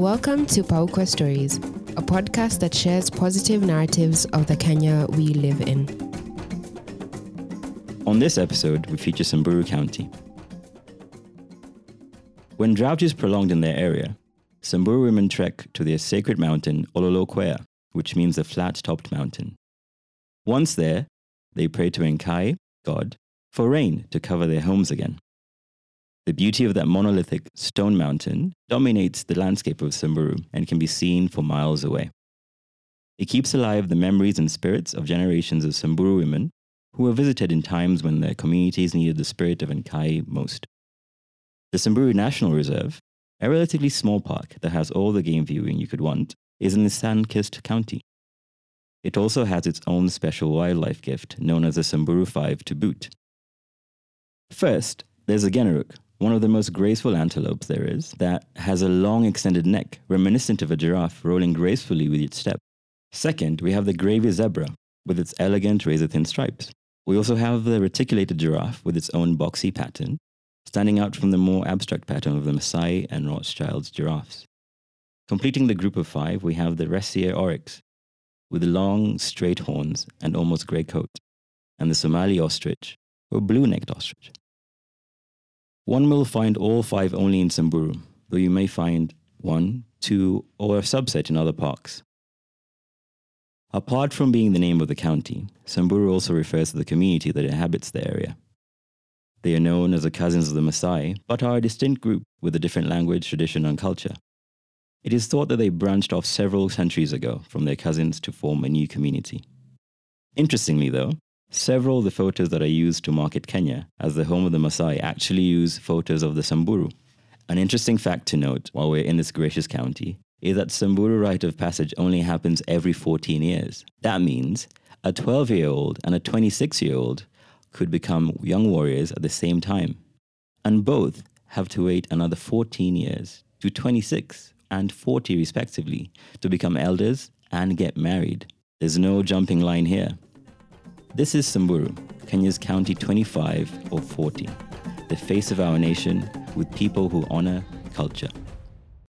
Welcome to Paukwa Stories, a podcast that shares positive narratives of the Kenya we live in. On this episode, we feature Samburu County. When drought is prolonged in their area, Samburu women trek to their sacred mountain, Ololokwe, which means a flat topped mountain. Once there, they pray to Enkai, God, for rain to cover their homes again. The beauty of that monolithic stone mountain dominates the landscape of Samburu and can be seen for miles away. It keeps alive the memories and spirits of generations of Samburu women who were visited in times when their communities needed the spirit of Nkai most. The Samburu National Reserve, a relatively small park that has all the game viewing you could want, is in the sun-kissed county. It also has its own special wildlife gift known as the Samburu Five to boot. First, there's a Gerenuk, one of the most graceful antelopes there is, that has a long extended neck, reminiscent of a giraffe rolling gracefully with its step. Second, we have the Grevy zebra, with its elegant razor thin stripes. We also have the reticulated giraffe with its own boxy pattern, standing out from the more abstract pattern of the Maasai and Rothschild's giraffes. Completing the group of five, we have the Ressier oryx, with long, straight horns and almost grey coat, and the Somali ostrich, or blue necked ostrich. One will find all five only in Samburu, though you may find one, two, or a subset in other parks. Apart from being the name of the county, Samburu also refers to the community that inhabits the area. They are known as the cousins of the Maasai, but are a distinct group with a different language, tradition, and culture. It is thought that they branched off several centuries ago from their cousins to form a new community. Interestingly, though, several of the photos that are used to market Kenya as the home of the Maasai actually use photos of the Samburu. An interesting fact to note while we're in this gracious county is that Samburu rite of passage only happens every 14 years. That means a 12 year old and a 26 year old could become young warriors at the same time. And both have to wait another 14 years to 26 and 40 respectively to become elders and get married. There's no jumping line here. This is Samburu, Kenya's County 25 or 40, the face of our nation with people who honor culture.